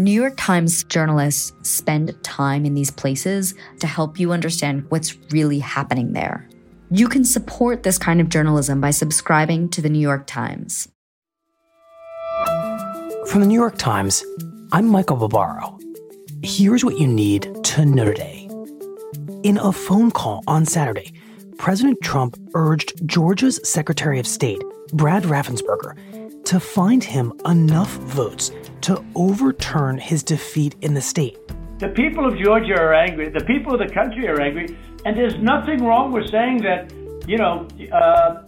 New York Times journalists spend time in these places to help you understand what's really happening there. You can support this kind of journalism by subscribing to the New York Times. From the New York Times, I'm Michael Barbaro. Here's what you need to know today. In a phone call on Saturday, President Trump urged Georgia's Secretary of State, Brad Raffensperger, to find him enough votes to overturn his defeat in the state. The people of Georgia are angry. The people of the country are angry. And there's nothing wrong with saying that, you know, uh,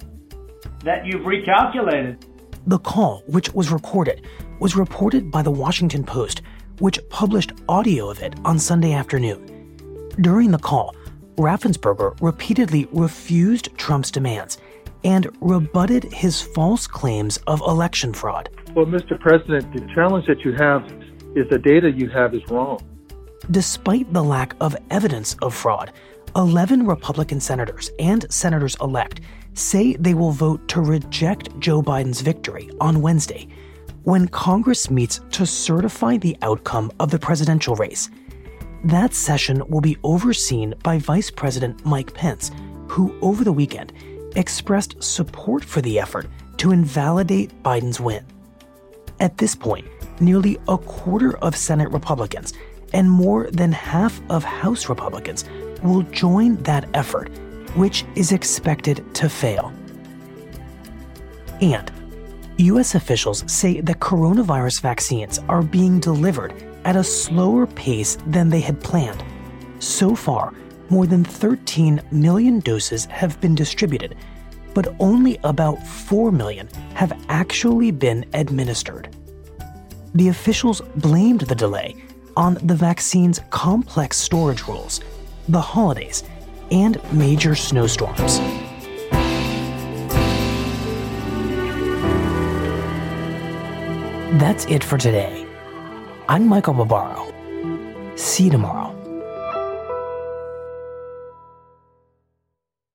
that you've recalculated. The call, which was recorded, was reported by the Washington Post, which published audio of it on Sunday afternoon. During the call, Raffensperger repeatedly refused Trump's demands and rebutted his false claims of election fraud. Well, Mr. President, the challenge that you have is the data you have is wrong. Despite the lack of evidence of fraud, 11 Republican senators and senators elect say they will vote to reject Joe Biden's victory on Wednesday when Congress meets to certify the outcome of the presidential race. That session will be overseen by Vice President Mike Pence, who over the weekend expressed support for the effort to invalidate Biden's win. At this point, nearly a quarter of Senate Republicans and more than half of House Republicans will join that effort, which is expected to fail. And U.S. officials say the coronavirus vaccines are being delivered at a slower pace than they had planned. So far, more than 13 million doses have been distributed, but only about 4 million have actually been administered. The officials blamed the delay on the vaccine's complex storage rules, the holidays, and major snowstorms. That's it for today. I'm Michael Barbaro. See you tomorrow.